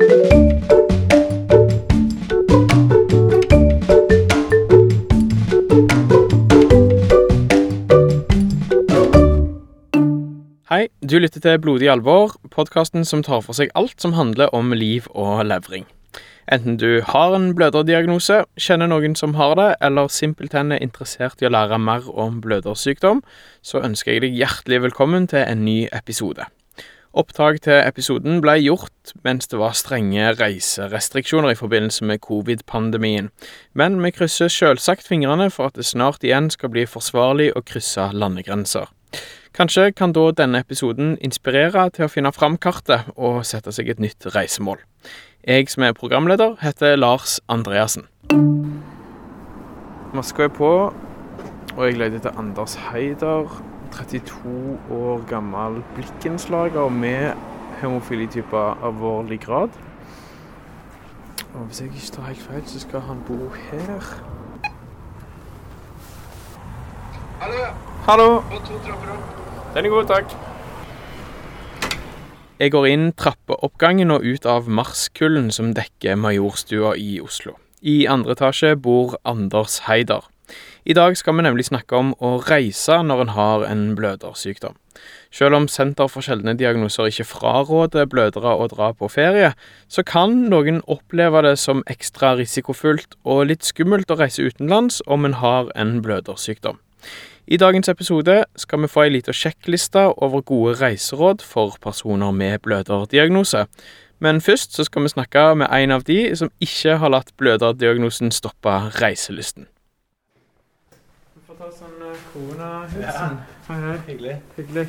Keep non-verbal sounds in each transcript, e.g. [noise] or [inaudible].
Hei, du lytter til Blodig alvor, podkasten som tar for seg alt som handler om liv og levring. Enten du har en bløderdiagnose, kjenner noen som har det, eller simpelthen er interessert i å lære mer om blødersykdom, så ønsker jeg deg hjertelig velkommen til en ny episode. Opptak til episoden ble gjort mens det var strenge reiserestriksjoner i forbindelse med covid-pandemien, men vi krysser selvsagt fingrene for at det snart igjen skal bli forsvarlig å krysse landegrenser. Kanskje kan da denne episoden inspirere til å finne fram kartet og sette seg et nytt reisemål. Jeg som er programleder, heter Lars Andreassen. Maska er på, og jeg leter etter Anders Heider. 32 år gammel blikkenslager med homofilityper alvorlig grad. Og hvis jeg ikke tar helt feil, så skal han bo her. Hallo, Hallo! og to trapper opp. Den er god, takk. Jeg går inn trappeoppgangen og ut av Marskullen som dekker Majorstua i Oslo. I andre etasje bor Anders Heider. I dag skal vi nemlig snakke om å reise når en har en blødersykdom. Selv om Senter for sjeldne diagnoser ikke fraråder blødere å dra på ferie, så kan noen oppleve det som ekstra risikofullt og litt skummelt å reise utenlands om en har en blødersykdom. I dagens episode skal vi få ei lita sjekkliste over gode reiseråd for personer med bløderdiagnose. Men først så skal vi snakke med en av de som ikke har latt bløderdiagnosen stoppe reiselysten. Ta sånn koronahilsen. Hei, hei. Hyggelig. Hyggelig.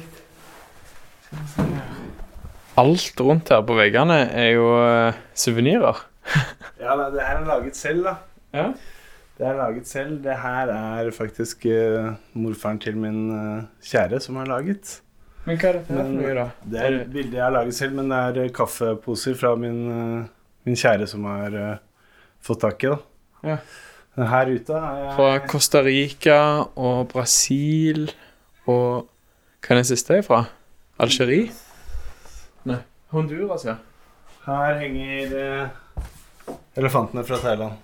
Alt rundt her på veggene er jo uh, suvenirer. Ja, det her er laget selv, da. Ja. Det er laget selv. Det her er faktisk uh, morfaren til min uh, kjære som har laget. Men hva er dette for noe, da? Det er et bilde jeg har laget selv, men det er eh, kaffeposer fra min, eh, min kjære som har eh, fått tak i, da. Ja. Her ute er jeg Fra Costa Rica og Brasil og Hva er den siste er fra? Algerie? Nei, Honduras, ja. Her henger eh, elefantene fra Thailand.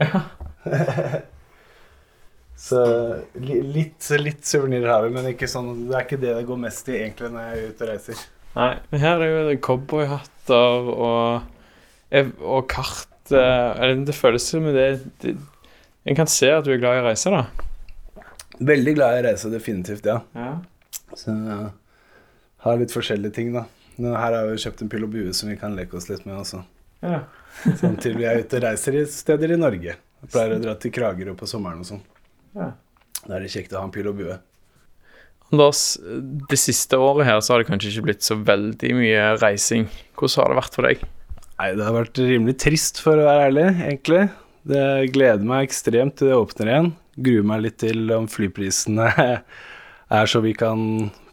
Ja. [laughs] Så litt, litt suvenirer har vi, men sånn, det er ikke det det går mest i egentlig når jeg er ute og reiser. Nei, men her er jo det cowboyhatter og, og kart eh, Det føles som det, det En kan se at du er glad i å reise, da. Veldig glad i å reise, definitivt, ja. Ja. Så jeg har litt forskjellige ting, da. Her har vi kjøpt en pil og bue som vi kan leke oss litt med også. ja. [laughs] Sånn til vi er ute og reiser i steder i Norge. Jeg pleier å dra til Kragerø på sommeren og sånn. Ja. Da er det kjekt å ha en pil og bue. Anders, det siste året her så har det kanskje ikke blitt så veldig mye reising. Hvordan har det vært for deg? Nei, det har vært rimelig trist, for å være ærlig, egentlig. Det gleder meg ekstremt til det åpner igjen. Gruer meg litt til om flyprisene [laughs] er så vi kan,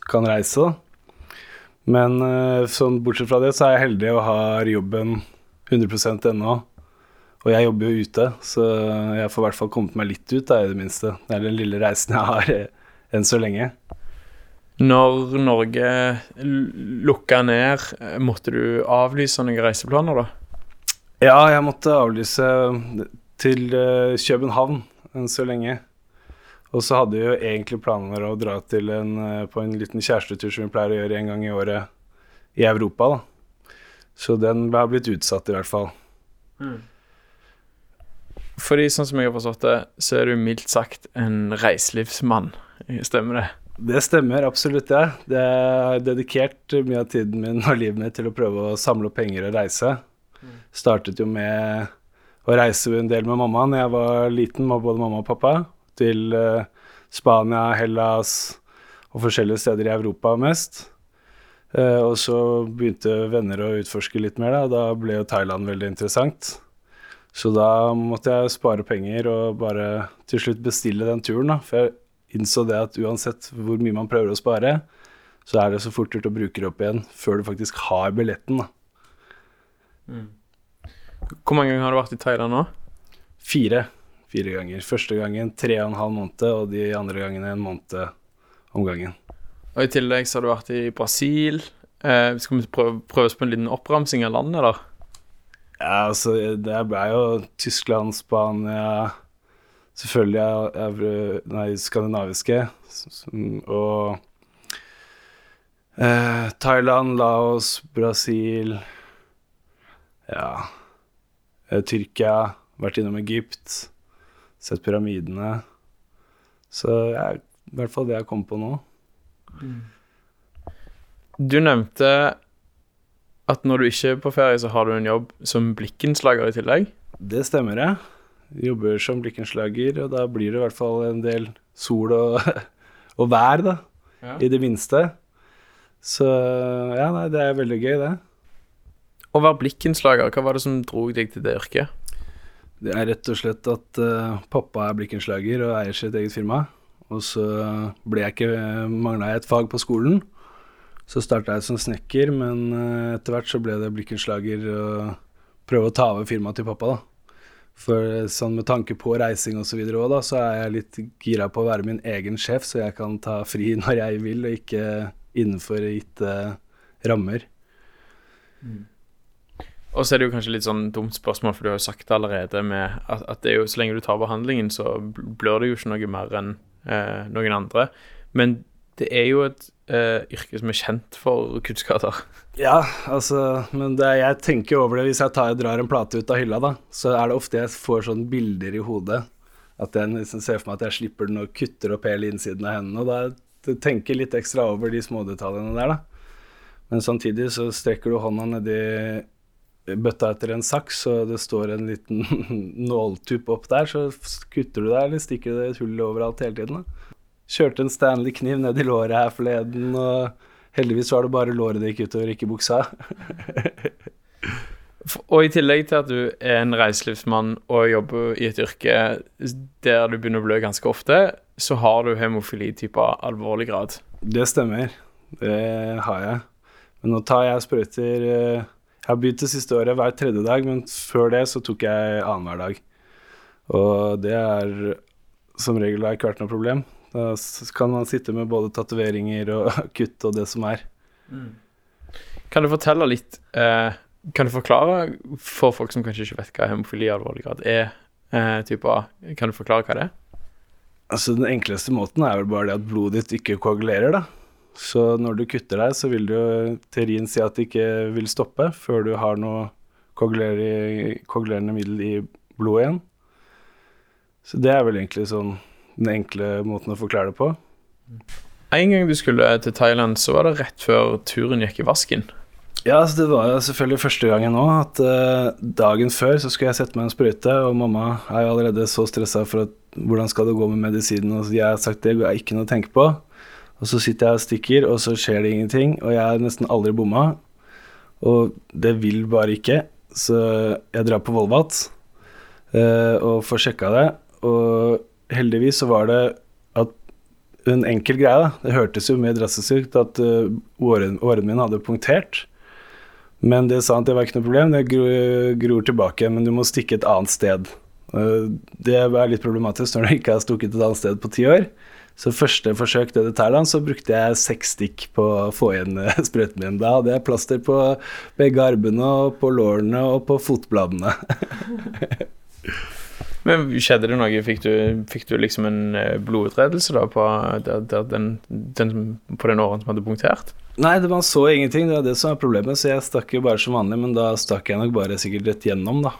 kan reise, da. Men eh, sånn bortsett fra det, så er jeg heldig og har jobben 100 ennå. Og jeg jobber jo ute, så jeg får i hvert fall kommet meg litt ut, da, i det minste. Det er den lille reisen jeg har eh, enn så lenge. Når Norge lukka ned, eh, måtte du avlyse noen reiseplaner, da? Ja, jeg måtte avlyse til eh, København enn så lenge. Og så hadde vi jo egentlig planer å dra til en, eh, på en liten kjærestetur som vi pleier å gjøre en gang i året i Europa, da. Så den har blitt utsatt, i hvert fall. Fordi sånn som jeg har forstått det, så er du mildt sagt en reiselivsmann. Stemmer det? Det stemmer absolutt, det. Det har dedikert mye av tiden min og livet mitt til å prøve å samle opp penger og reise. Startet jo med å reise en del med mamma da jeg var liten, med både mamma og pappa, til eh, Spania, Hellas og forskjellige steder i Europa mest. Eh, og så begynte venner å utforske litt mer, da, og da ble jo Thailand veldig interessant. Så da måtte jeg spare penger og bare til slutt bestille den turen, da. For jeg innså det at uansett hvor mye man prøver å spare, så er det så fort gjort å bruke det opp igjen før du faktisk har billetten, da. Hvor mange ganger har du vært i Thailand nå? Fire. Fire ganger. Første gangen tre og en halv måned, og de andre gangene en måned om gangen. Og i tillegg så har du vært i Brasil. Eh, skal vi prøve, prøve oss på en liten oppramsing av landet, da? Ja, altså, det ble jo Tyskland, Spania Selvfølgelig nei, skandinaviske. Og eh, Thailand, Laos, Brasil Ja Tyrkia. Vært innom Egypt. Sett pyramidene. Så jeg, i hvert fall det jeg kom på nå. Du nevnte at når du ikke er på ferie, så har du en jobb som blikkenslager i tillegg. Det stemmer, jeg. Jobber som blikkenslager, og da blir det i hvert fall en del sol og, [laughs] og vær, da. Ja. I det minste. Så ja, nei, det er veldig gøy, det. Å være blikkenslager, hva var det som dro deg til det yrket? Det er rett og slett at uh, pappa er blikkenslager og eier sitt eget firma. Og så ble jeg ikke mangla jeg et fag på skolen. Så starta jeg som snekker, men uh, etter hvert så ble det blikkenslager og prøve å ta over firmaet til pappa, da. For eh, sånn med tanke på reising og så videre òg, da, så er jeg litt gira på å være min egen sjef, så jeg kan ta fri [laughs] når jeg vil, og ikke innenfor gitte rammer. Og så er det jo kanskje litt sånn dumt spørsmål, for du har jo sagt det allerede med at, at det er jo, så lenge du tar behandlingen, så blør det jo ikke noe mer enn eh, noen andre. Men det er jo et eh, yrke som er kjent for kuttskader. [laughs] Ja, altså, men det, jeg tenker over det hvis jeg tar, drar en plate ut av hylla, da. Så er det ofte jeg får sånne bilder i hodet. At jeg liksom ser for meg at jeg slipper den og kutter opp hele innsiden av hendene. Og da tenker jeg litt ekstra over de smådetaljene der, da. Men samtidig så strekker du hånda nedi bøtta etter en saks, og det står en liten [laughs] nåltupp opp der, så kutter du deg eller stikker det et hull overalt hele tiden. da. Kjørte en Stanley-kniv ned i låret her forleden, og heldigvis var det bare låret det gikk utover, ikke buksa. [laughs] Og i tillegg til at du er en reiselivsmann og jobber i et yrke der du begynner å blø ganske ofte, så har du hemofili type alvorlig grad. Det stemmer, det har jeg. Men nå tar jeg sprøyter eh, Jeg har begynt det siste året hver tredje dag, men før det så tok jeg annenhver dag. Og det er som regel har ikke vært noe problem. Da kan man sitte med både tatoveringer og [laughs] kutt og det som er. Kan du fortelle litt eh, Kan du forklare for folk som kanskje ikke vet hva hemofili i alvorlig grad er, eh, type A, kan du forklare hva det er? Altså Den enkleste måten er vel bare det at blodet ditt ikke koagulerer, da. Så når du kutter deg, så vil jo teorien si at det ikke vil stoppe før du har noe koagulerende middel i blodet igjen. Så det er vel egentlig sånn den enkle måten å forklare det på. En gang du skulle til Thailand, så var det rett før turen gikk i vasken. Ja, så det var selvfølgelig første gangen nå at eh, dagen før så skulle jeg sette meg en sprøyte, og mamma er jo allerede så stressa for at hvordan skal det gå med medisinen, og jeg har sagt det er ikke noe å tenke på. Og så sitter jeg og stikker, og så skjer det ingenting, og jeg har nesten aldri bomma. Og det vil bare ikke, så jeg drar på Volvat uh, og får sjekka det, og heldigvis så var det at en enkel greie, da. Det hørtes jo mer drastisk ut at uh, årene, årene min hadde punktert. Men det sa han at det var ikke noe problem, det gror, gror tilbake, men du må stikke et annet sted. Uh, Det er litt problematisk når du ikke har stukket et annet sted på ti år. Så første forsøk det til Thailand, så brukte jeg seks stikk på å få igjen eh, [laughs] sprøyten min. Da hadde jeg plaster på begge armene og på lårene og på fotbladene. [laughs] Men skjedde det noe? Fikk du, fikk du liksom en eh, blodutredelse da på, den, den, på den åren som hadde punktert? Nei, det, man så ingenting, det var det som var problemet, så jeg stakk jo bare som vanlig, men da stakk jeg nok bare sikkert rett gjennom, da.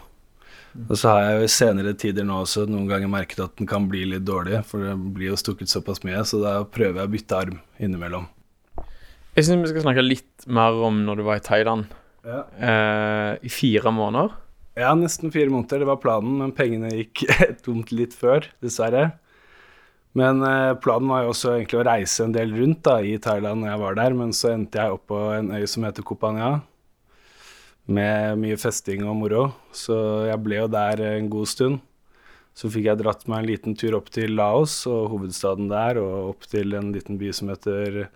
Og så har jeg jo i senere tider nå også noen ganger merket at den kan bli litt dårlig, for det blir jo stukket såpass mye, så da prøver jeg å bytte arm innimellom. Jeg syns vi skal snakke litt mer om når du var i Thailand Ja. eh, i fire måneder. Ja, nesten fire måneder, det var planen, men pengene gikk [laughs] tomt litt før, dessverre. Men eh, planen var jo også egentlig å reise en del rundt da, i Thailand når jeg var der, men så endte jeg opp på en øy som heter Koh Phangan, med mye festing og moro, så jeg ble jo der en god stund. Så fikk jeg dratt meg en liten tur opp til Laos og hovedstaden der, og opp til en liten by som heter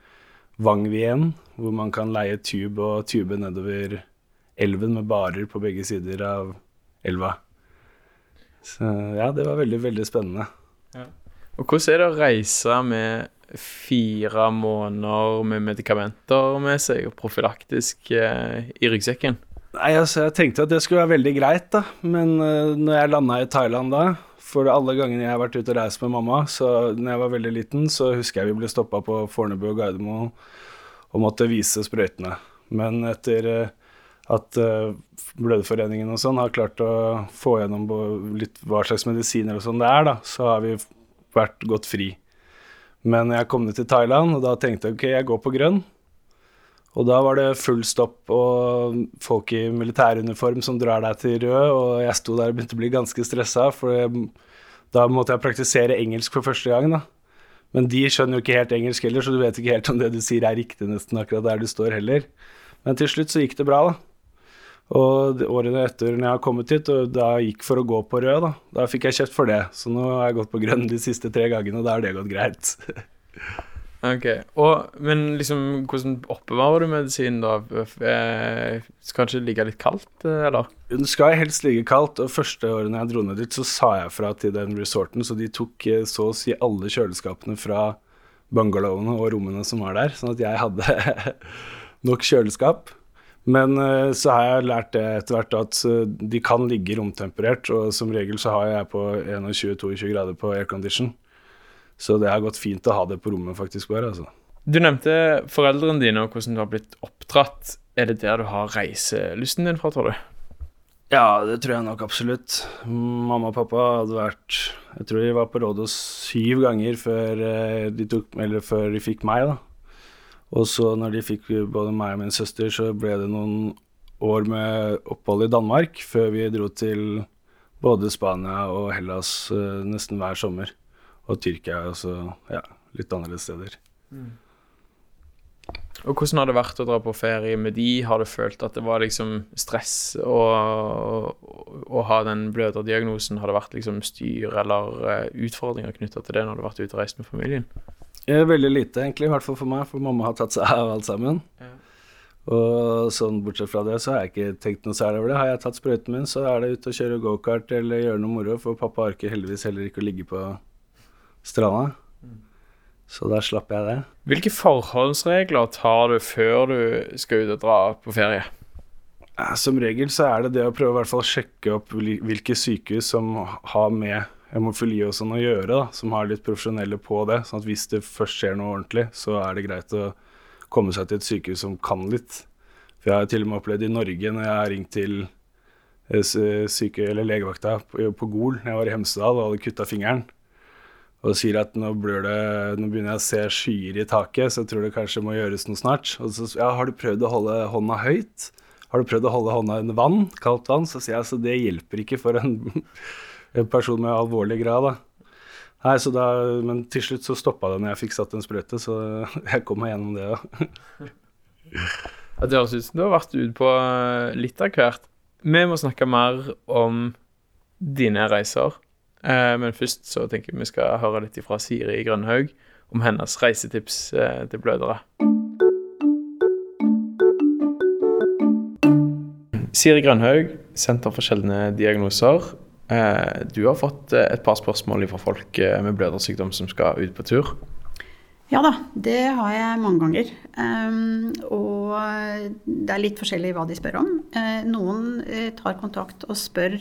Vang Vien, hvor man kan leie tube og tube nedover elven med barer på begge sider av elva. Så ja, det var veldig, veldig spennende. Og hvordan er det å reise med fire måneder med medikamenter med seg og profylaktisk eh, i ryggsekken? Nei, altså, jeg tenkte at det skulle være veldig greit, da. Men uh, når jeg landa i Thailand da, for alle gangene jeg har vært ute og reist med mamma, så når jeg var veldig liten, så husker jeg vi ble stoppa på Fornebu og Gardermoen og måtte vise sprøytene. Men etter uh, at uh, Blødforeningen og sånn har klart å få gjennom litt hva slags medisiner og sånn det er, da, så har vi vært gått fri. Men jeg kom ned til Thailand, og da tenkte jeg ok, jeg går på grønn. Og da var det full stopp og folk i militæruniform som drar deg til rød, og jeg sto der og begynte å bli ganske stressa, for da måtte jeg praktisere engelsk for første gang, da. Men de skjønner jo ikke helt engelsk heller, så du vet ikke helt om det du sier er riktig nesten akkurat der du står heller. Men til slutt så gikk det bra, da. Og årene etter når jeg har kommet hit, og da gikk for å gå på rød, da, da fikk jeg kjeft for det. Så nå har jeg gått på grønn de siste tre gangene, og da har det gått greit. [laughs] ok, og, Men liksom, hvordan oppbevarer du medisinen, da? Eh, skal det ikke ligge litt kaldt, eh, eller? Den skal helst ligge kaldt, og første årene jeg dro ned dit, så sa jeg fra til den resorten, så de tok eh, så å si alle kjøleskapene fra bungalowene og rommene som var der, sånn at jeg hadde [laughs] nok kjøleskap. Men så har jeg lært det etter hvert at de kan ligge romtemperert, og som regel så har jeg på 21-22 grader på aircondition. Så det har gått fint å ha det på rommet faktisk bare, altså. Du nevnte foreldrene dine og hvordan du har blitt oppdratt. Er det der du har reiselysten din fra, tror du? Ja, det tror jeg nok absolutt. Mamma og pappa hadde vært Jeg tror de var på Rådås syv ganger før eh, de, tok, før de fikk meg, da. Og så når de fikk både meg og min søster, så ble det noen år med opphold i Danmark før vi dro til både Spania og Hellas uh, nesten hver sommer. Og Tyrkia er også ja, litt annerledes steder. Mm. Og hvordan har det vært å dra på ferie med de? Har du følt at det var liksom stress å, ha den bløderdiagnosen? Har det vært liksom styr eller uh, utfordringer knytta til det når du har vært ute og reist med familien? Veldig lite, egentlig, i hvert fall for meg, for mamma har tatt seg av alt sammen. Ja. Og sånn bortsett fra det, så har jeg ikke tenkt noe særlig over det. Har jeg tatt sprøyten min, så er det ut og kjøre gokart eller gjøre noe moro, for pappa orker heldigvis heller ikke å ligge på stranda. Mm. Så da slapp jeg det. Hvilke forholdsregler tar du før du skal ut og dra på ferie? Som regel så er det det å prøve å hvert fall sjekke opp hvilke sykehus som har med hemofili og sånn å gjøre, da, som har litt profesjonelle på det. sånn at hvis det først skjer noe ordentlig, så er det greit å komme seg til et sykehus som kan litt. For jeg har til og med opplevd i Norge, når jeg har ringt til eh, syke, eller legevakta på, på Gol når jeg var i Hemsedal og hadde kutta fingeren, og sier at nå, det, nå begynner jeg å se skyer i taket, så jeg tror det kanskje må gjøres noe snart. Og så ja, har du prøvd å holde hånda høyt? Har du prøvd å holde hånda under vann, kaldt vann? Så sier jeg altså det hjelper ikke for en [laughs] en person med alvorlig grad. da. Nei, så da, Men til slutt så stoppa det når jeg fikk satt en sprøyte, så [laughs] jeg kom meg gjennom det òg. det høres ut som du har vært ute på eh, litt av hvert. Vi må snakke mer om dine reiser. Eh, men først så tenker jeg vi skal høre litt fra Siri Grønhaug om hennes reisetips eh, til blødere. Siri Grønhaug, Senter for sjeldne diagnoser. Eh, du har fått et par spørsmål fra folk med blødersykdom som skal ut på tur. Ja da, det har jeg mange ganger. Og det er litt forskjellig hva de spør om. Noen tar kontakt og spør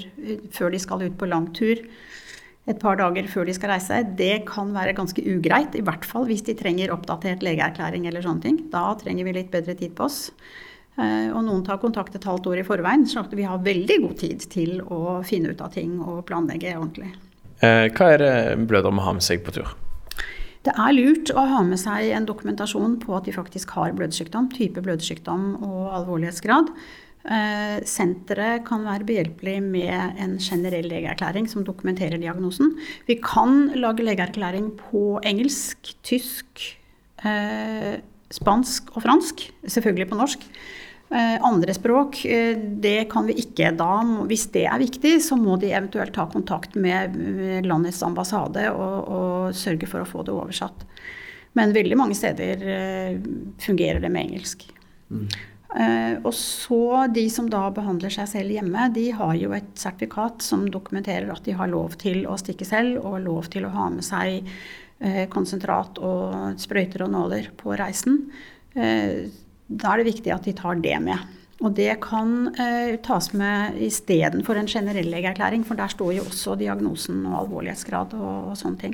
før de skal ut på lang tur. Et par dager før de skal reise. Det kan være ganske ugreit. I hvert fall hvis de trenger oppdatert legeerklæring eller sånne ting. Da trenger vi litt bedre tid på oss. Eh, og noen tar kontakt et halvt år i forveien, så vi har veldig god tid til å finne ut av ting og planlegge ordentlig. Eh, hva er det blødere må ha med seg på tur? Det er lurt å ha med seg en dokumentasjon på at de faktisk har blødsykdom, type blødsykdom og alvorlighetsgrad. Eh, senteret kan være behjelpelig med en generell legeerklæring som dokumenterer diagnosen. Vi kan lage legeerklæring på engelsk, tysk, spansk og fransk. Selvfølgelig på norsk. Eh, andre språk, eh, det kan vi ikke. Da, hvis det er viktig, så må de eventuelt ta kontakt med landets ambassade og, og sørge for å få det oversatt. Men veldig mange steder eh, fungerer det med engelsk. Mm. Og så de som da behandler seg selv hjemme, de har jo et sertifikat som dokumenterer at de har lov til å stikke selv og lov til å ha med seg konsentrat og sprøyter og nåler på reisen da er det viktig at de tar det med. Og det kan eh, tas med istedenfor en generell legeerklæring, for der står jo også diagnosen og alvorlighetsgrad og, og sånne ting.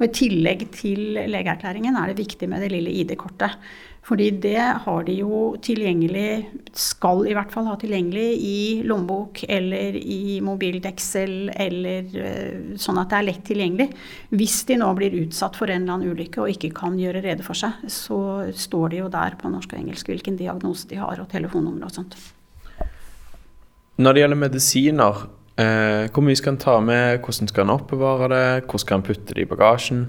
Og I tillegg til legeerklæringen er det viktig med det lille ID-kortet. Fordi det har de jo tilgjengelig, skal i hvert fall ha tilgjengelig i lommebok eller i mobildeksel eller eh, sånn at det er lett tilgjengelig. Hvis de nå blir utsatt for en eller annen ulykke og ikke kan gjøre rede for seg, så står det jo der på norsk og engelsk hvilken diagnose de har og telefonnummer og sånt. Når det gjelder medisiner, eh, hvor mye skal en ta med, hvordan skal en oppbevare det, hvor skal en putte det i bagasjen?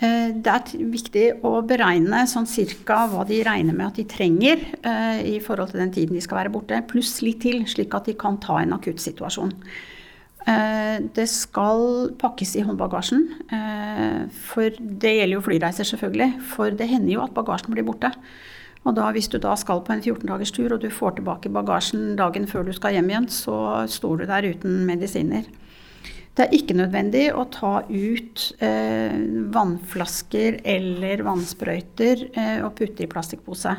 Eh, det er viktig å beregne sånn cirka hva de regner med at de trenger eh, i forhold til den tiden de skal være borte, pluss litt til, slik at de kan ta en akuttsituasjon. Eh, det skal pakkes i håndbagasjen, for det gjelder jo flyreiser selvfølgelig. For det hender jo at bagasjen blir borte. Og da, hvis du da skal på en 14 dagers tur og du får tilbake bagasjen dagen før du skal hjem igjen, så står du der uten medisiner. Det er ikke nødvendig å ta ut eh, vannflasker eller vannsprøyter eh, og putte i plastikkpose.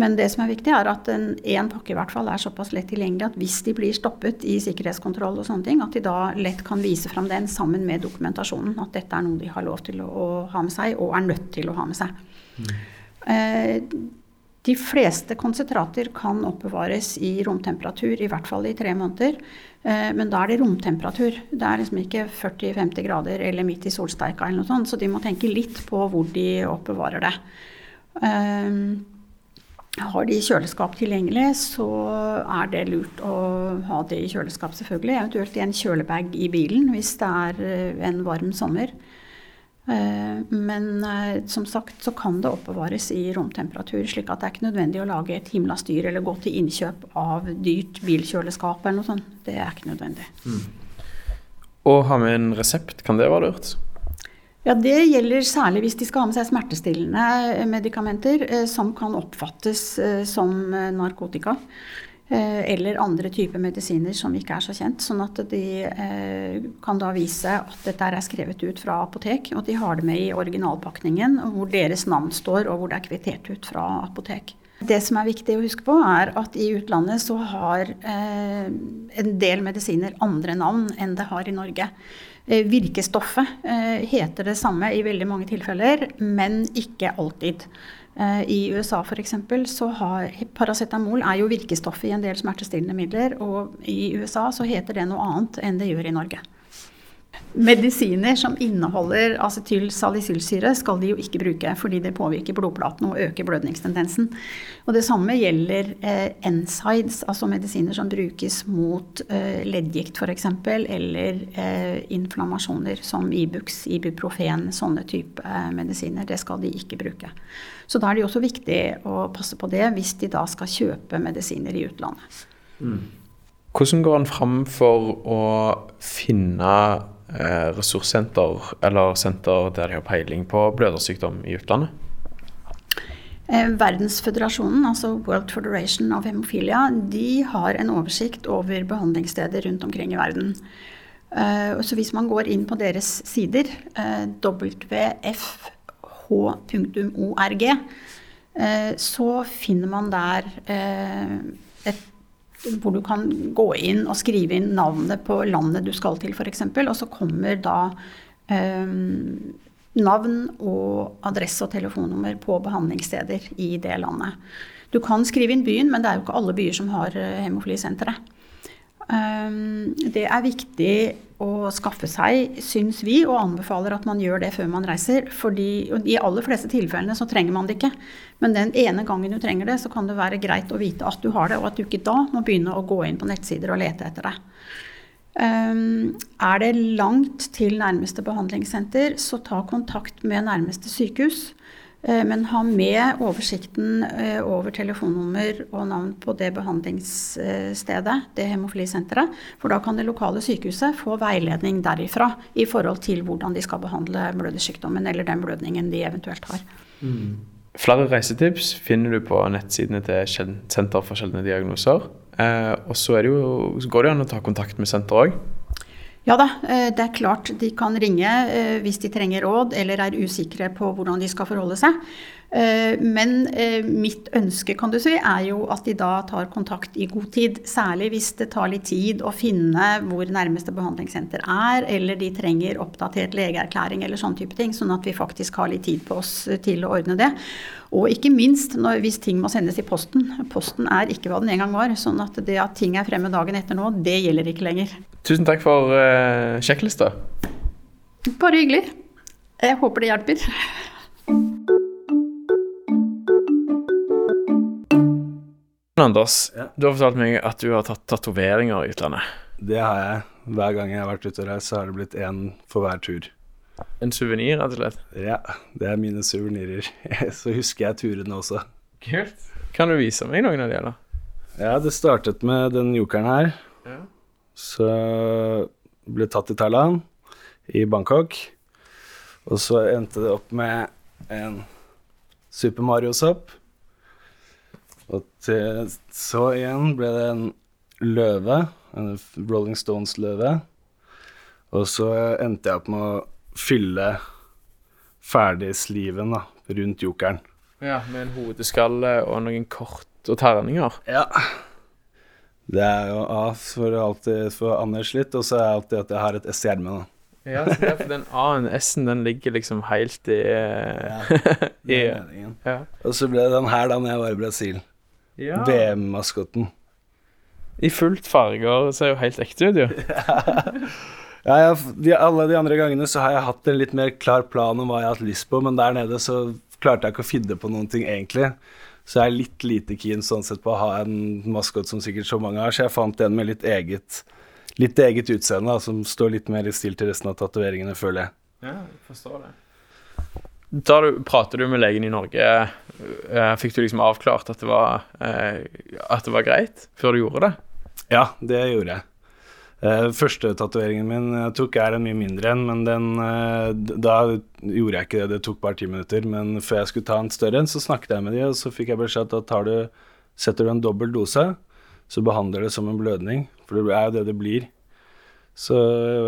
Men det som er viktig, er at én pakke i hvert fall er såpass lett tilgjengelig at hvis de blir stoppet i sikkerhetskontroll og sånne ting, at de da lett kan vise fram den sammen med dokumentasjonen. At dette er noe de har lov til å, å ha med seg, og er nødt til å ha med seg. Mm. Eh, de fleste konsentrater kan oppbevares i romtemperatur, i hvert fall i tre måneder. Eh, men da er det romtemperatur. Det er liksom ikke 40-50 grader eller midt i solsteika eller noe sånt, så de må tenke litt på hvor de oppbevarer det. Eh, har de kjøleskap tilgjengelig, så er det lurt å ha det i kjøleskap, selvfølgelig. Eventuelt i en kjølebag i bilen hvis det er eh, en varm sommer. Eh, men eh, som sagt så kan det oppbevares i romtemperatur, slik at det er ikke nødvendig å lage et himla styr eller gå til innkjøp av dyrt bilkjøleskap eller noe sånt. Det er ikke nødvendig. Mm. Ha med en resept, kan det være lurt? Ja, Det gjelder særlig hvis de skal ha med seg smertestillende medikamenter eh, som kan oppfattes som narkotika. Eh, eller andre typer medisiner som ikke er så kjent. Sånn at de eh, kan da vise at dette er skrevet ut fra apotek, og at de har det med i originalpakningen hvor deres navn står, og hvor det er kvittert ut fra apotek. Det som er viktig å huske på, er at i utlandet så har eh, en del medisiner andre navn enn det har i Norge. Virkestoffet heter det samme i veldig mange tilfeller, men ikke alltid. Eh, I USA f.eks. så har paracetamol er jo virkestoffet i en del smertestillende midler. Og i USA så heter det noe annet enn det gjør i Norge. Medisiner som inneholder acetylsalicylsyre skal de jo ikke bruke, fordi det påvirker blodplatene og øker blødningstendensen. Og Det samme gjelder eh, NSIDES, altså medisiner som brukes mot eh, leddgikt f.eks., eller eh, inflammasjoner som Ibux, Ibuprofen, sånne type eh, medisiner. Det skal de ikke bruke. Så da er det jo også viktig å passe på det hvis de da skal kjøpe medisiner i utlandet. Mm. Hvordan går en fram for å finne ressurssenter eller senter der de har peiling på blødersykdom i utlandet? Eh, Verdensføderasjonen, altså World Federation of Hemophilia, de har en oversikt over behandlingssteder rundt omkring i verden. Eh, så hvis man går inn på deres sider, eh, wfh.org, så finner man der et hvor du kan gå inn og skrive inn navnet på landet du skal til, f.eks. Og så kommer da eh, navn og adresse og telefonnummer på behandlingssteder i det landet. Du kan skrive inn byen, men det er jo ikke alle byer som har eh, hemofilisenteret. Um, det er viktig å skaffe seg, syns vi, og anbefaler at man gjør det før man reiser. fordi I aller fleste tilfellene så trenger man det ikke. Men den ene gangen du trenger det, så kan det være greit å vite at du har det, og at du ikke da må begynne å gå inn på nettsider og lete etter det. Um, er det langt til nærmeste behandlingssenter, så ta kontakt med nærmeste sykehus. Eh, men ha med oversikten eh, over telefonnummer og navn på det behandlingsstedet, det hemofilisenteret. For da kan det lokale sykehuset få veiledning derifra i forhold til hvordan de skal behandle blødersykdommen eller den blødningen de eventuelt har. Mm. Flere reisetips finner du på nettsidene til Senter for sjeldne diagnoser. Eh, og så, jo, går det an å ta kontakt med senteret òg. Ja da, eh, det er klart de kan ringe eh, hvis de trenger råd eller er usikre på hvordan de skal forholde seg. Eh, Men eh, mitt ønske kan du si, er jo at de da tar kontakt i god tid. Særlig hvis det tar litt tid å finne hvor nærmeste behandlingssenter er, eller de trenger oppdatert legeerklæring eller sånn type ting. Sånn at vi faktisk har litt tid på oss til å ordne det. Og ikke minst når, hvis ting må sendes i posten. Posten er ikke hva den en gang var. Sånn at det at ting er fremme dagen etter nå, det gjelder ikke lenger. Tusen takk for uh, sjekklista. Bare hyggelig. Jeg håper det hjelper. Anders, Ja. du har fortalt meg at du har tatt tatoveringer i utlandet. Det har jeg. Hver gang jeg har vært ute og reist, så har det blitt én for hver tur. En suvenir, rett og slett. Ja, det er mine suvenirer. [laughs] Så husker jeg turene også. Kult. Kan du vise meg noen av de, da? Ja, det startet med den jokeren her. Ja. Så ble tatt i Thailand, i Bangkok. Og så endte det opp med en Super Mario-sopp. Og til, så igjen ble det en løve, en Rolling Stones-løve. Og så endte jeg opp med å fylle ferdig sliven da, rundt jokeren. Ja, Med en hodeskalle og noen kort og terninger. Ja. Det er jo A for, alltid, for Anders litt, og så er det alltid at jeg har et S i ermet. da. Ja, så derfor den A-en, S-en, den ligger liksom helt i Ja, [laughs] Det er meningen. ja. Og så ble det den her da når jeg var i Brasil. Ja. VM-maskotten. I fullt farger. Ser jo helt ekte ut, jo. [laughs] Ja, jeg, de, alle de andre gangene så har jeg hatt en litt mer klar plan om hva jeg har hatt lyst på, men der nede så klarte jeg ikke å finne på noen ting egentlig. Så jeg er litt lite keen sånn sett på å ha en maskot som sikkert så mange har, så jeg fant en med litt eget, litt eget utseende, da, som står litt mer i stil til resten av tatoveringene, føler jeg. Ja, jeg forstår det. Da du, prater du med legen i Norge, eh, fikk du liksom avklart at det var, eh, at det var greit før du gjorde det? Ja, det gjorde jeg. Eh, første tatoveringen min jeg tok er en mye mindre enn, men den, da gjorde jeg ikke det. Det tok bare ti minutter. Men før jeg skulle ta en større en, så snakket jeg med de, og så fikk jeg beskjed at da setter du en dobbel dose, så behandler det som en blødning. For det er jo det det blir. Så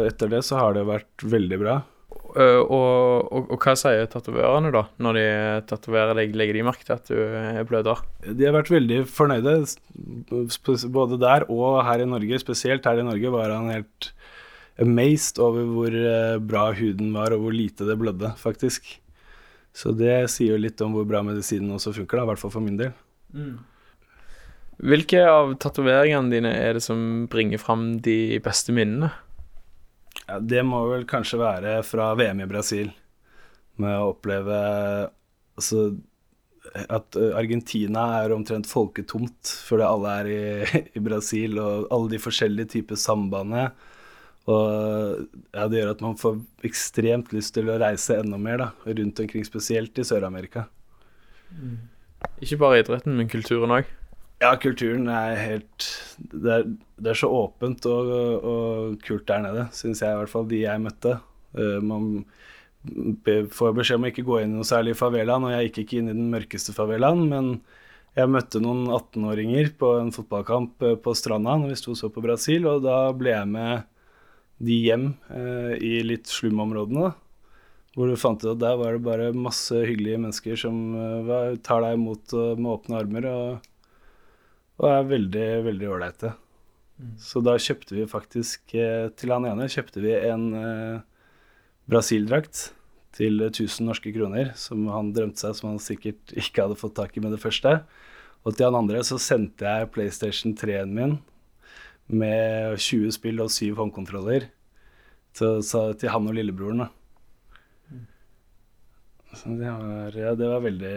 etter det så har det vært veldig bra. Eh, og, og, og hva sier tatovørene, da, når de tatoverer deg? Legger de merke til at du bløder? De har vært veldig fornøyde, både der og her i Norge. Spesielt her i Norge var han helt amazed over hvor eh, bra huden var, og hvor lite det blødde, faktisk. Så det sier jo litt om hvor bra medisinen også funker, da, i hvert fall for min del. Hvilke av tatoveringene dine er det som bringer fram de beste minnene? Ja, det må vel kanskje være fra VM i Brasil, med å oppleve altså, at Argentina er omtrent folketomt fordi alle er i, [laughs] i Brasil, og alle de forskjellige typer sambandet. Og ja, det gjør at man får ekstremt lyst til å reise enda mer da, rundt omkring, spesielt i Sør-Amerika. Ikke bare idretten, men kulturen òg. Ja, kulturen er helt Det er, det er så åpent og, og kult der nede, syns jeg i hvert fall. De jeg møtte. Eh, man får beskjed om å ikke gå inn i noe særlig favelaen, og jeg gikk ikke inn i den mørkeste favelaen, men jeg møtte noen 18-åringer på en fotballkamp eh, på stranda når vi sto så på Brasil, og da ble jeg med de hjem eh, i litt slumområdene. Hvor du fant ut at der var det bare masse hyggelige mennesker som eh, tar deg imot eh, med åpne armer. og og er veldig, veldig ålreite. Så da kjøpte vi faktisk eh, til han ene kjøpte vi en eh, Brasil-drakt til 1000 norske kroner, som han drømte seg, som han sikkert [laughs] ikke hadde fått tak i med det første. Og til han andre så sendte jeg PlayStation 3-en min med 20 spill og 7 håndkontroller til, til han og lillebroren. da. Det var, det var veldig,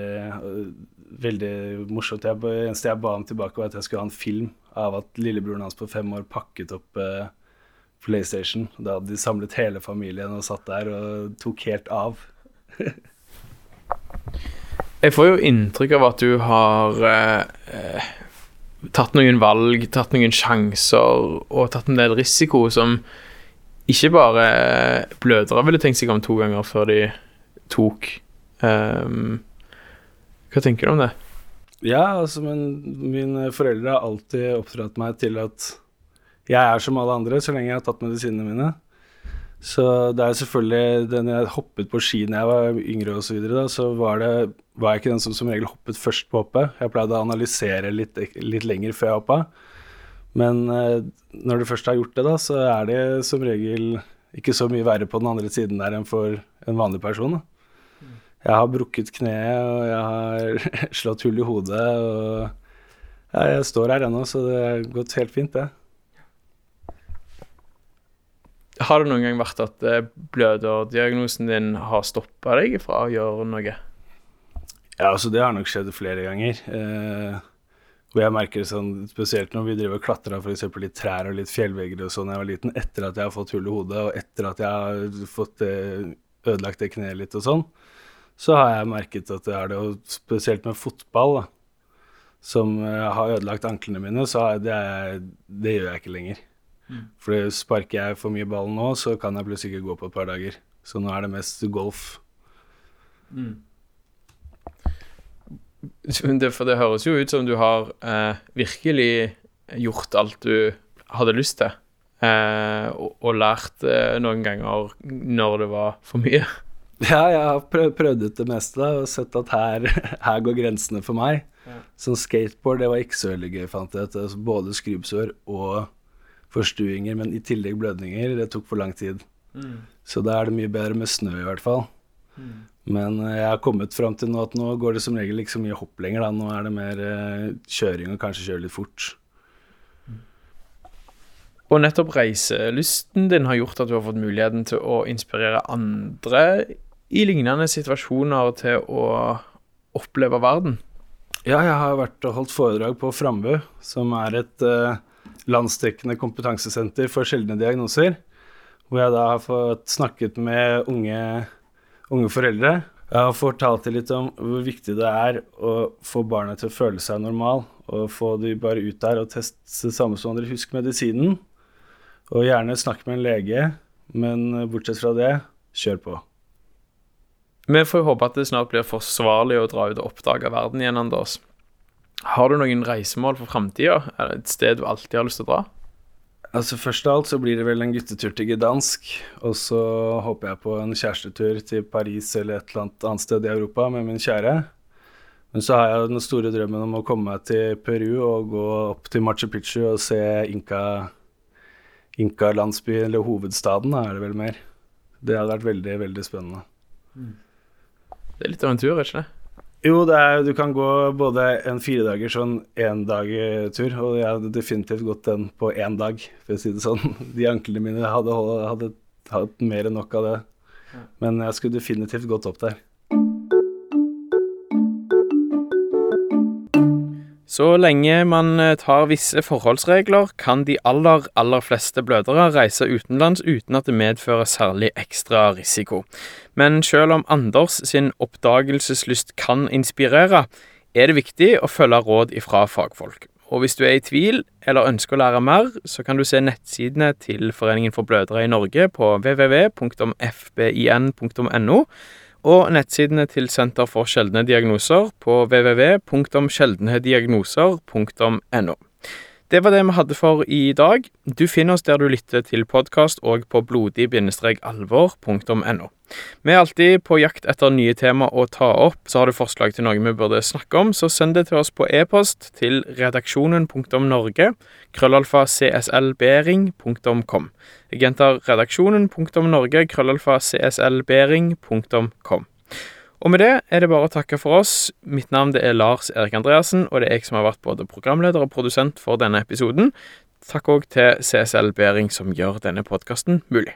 veldig morsomt. Det eneste jeg ba om tilbake, var at jeg skulle ha en film av at lillebroren hans på fem år pakket opp eh, PlayStation. Da hadde de samlet hele familien og satt der og tok helt av. [laughs] Jeg får jo inntrykk av at du har eh, eh, tatt noen valg, tatt noen sjanser og tatt en del risiko som ikke bare blødere ville tenkt seg om to ganger før de tok. Ehm, hva tenker du om det? Ja, altså, men mine foreldre har alltid oppdratt meg til at jeg er som alle andre så lenge jeg har tatt medisinene mine. Så det er selvfølgelig den jeg hoppet på ski da jeg var yngre og så videre, da, så var, det, var jeg ikke den som som regel hoppet først på hoppet. Jeg pleide å analysere litt, litt lenger før jeg hoppa. Men eh, når du først har gjort det, da, så er det som regel ikke så mye verre på den andre siden der enn for en vanlig person. Da. Jeg har brukket kneet, og jeg har [laughs] slått hull i hodet, og ja, jeg står her ennå, så det har gått helt fint, det. Har det noen gang vært at eh, bløderdiagnosen din har stoppa deg fra å gjøre noe? Ja, altså det har nok skjedd flere ganger. Eh, hvor jeg merker det sånn, spesielt når vi driver og klatra litt trær og litt fjellvegger og sånn da jeg var liten, etter at jeg har fått hull i hodet, og etter at jeg har fått eh, ødelagt det kneet litt og sånn, så har jeg merket at det er det, og spesielt med fotball, da, som eh, har ødelagt anklene mine, så er det, det gjør jeg ikke lenger. For sparker jeg for mye ball nå, så kan jeg plutselig ikke gå på et par dager. Så nå er det mest golf. Det, for det høres jo ut som du har eh, virkelig gjort alt du hadde lyst til. Eh, og, og lært eh, noen ganger når det var for mye. Ja, jeg har prøvd, prøvd ut det meste da, og sett at her, [laughs] her går grensene for meg. Ja. Sånn skateboard, det var ikke så veldig gøy, fant jeg ut. Altså, både skrubbsår og forstuinger, men i tillegg blødninger. Det tok for lang tid. Så da er det mye bedre med snø, i hvert fall. Men eh, jeg har kommet fram til nå at nå går det som regel ikke så mye hopp lenger. Da. Nå er det mer eh, kjøring og kanskje kjøre litt fort. Og nettopp reiselysten din har gjort at du har fått muligheten til å inspirere andre i lignende situasjoner til å oppleve verden. Ja, jeg har vært og holdt foredrag på Frambu, som er et eh, landsdekkende kompetansesenter for sjeldne diagnoser. Hvor jeg da har fått snakket med unge, unge foreldre. Jeg har fortalt dem litt om hvor viktig det er å få barna til å føle seg normal. Og få de bare ut der og teste samme som andre. Husk medisinen. Og gjerne snakk med en lege, men bortsett fra det, kjør på. Vi får håpe at det snart blir forsvarlig å dra ut og oppdage verden igjen, Anders. Har du noen reisemål for framtida? Et sted du alltid har lyst til å dra? Altså Først av alt så blir det vel en guttetur til Gdansk. Og så håper jeg på en kjærestetur til Paris eller et eller annet annet sted i Europa med min kjære. Men så har jeg den store drømmen om å komme meg til Peru og gå opp til Machu Picchu og se Inka, Inka-landsbyen, eller hovedstaden er det vel mer. Det hadde vært veldig, veldig spennende. Det er litt av en tur, er ikke det? Jo, det er, du kan gå både en firedagers og en endagtur, og jeg hadde definitivt gått den på én dag, for å si det sånn. [laughs] De anklene mine hadde, hadde hatt mer enn nok av det. Men jeg skulle definitivt gått opp der. Så lenge man eh, tar visse forholdsregler, kan de aller, aller fleste blødere reise utenlands uten at det medfører særlig ekstra risiko. Men selv om Anders sin oppdagelseslyst kan inspirere, er det viktig å følge råd ifra fagfolk. Og hvis du er i tvil eller ønsker å lære mer, så kan du se nettsidene til Foreningen for blødere i Norge på www.fbin.no, og nettsidene til Senter for sjeldne diagnoser på www.sjeldnediagnoser.no. Det var det vi hadde for i dag. Du finner oss der du lytter til podkast og på blodig-alvor.no. Vi er alltid på jakt etter nye tema å ta opp, så har du forslag til noe vi burde snakke om, så send det til oss på e-post til redaksjonen.norge, krøllalfa cslbering.com. Jeg gjentar redaksjonen.norge, krøllalfa cslbering.com. Og med det er det bare å takke for oss. Mitt navn det er Lars Erik Andreassen, og det er jeg som har vært både programleder og produsent for denne episoden. Takk òg til CSL Bering som gjør denne podkasten mulig.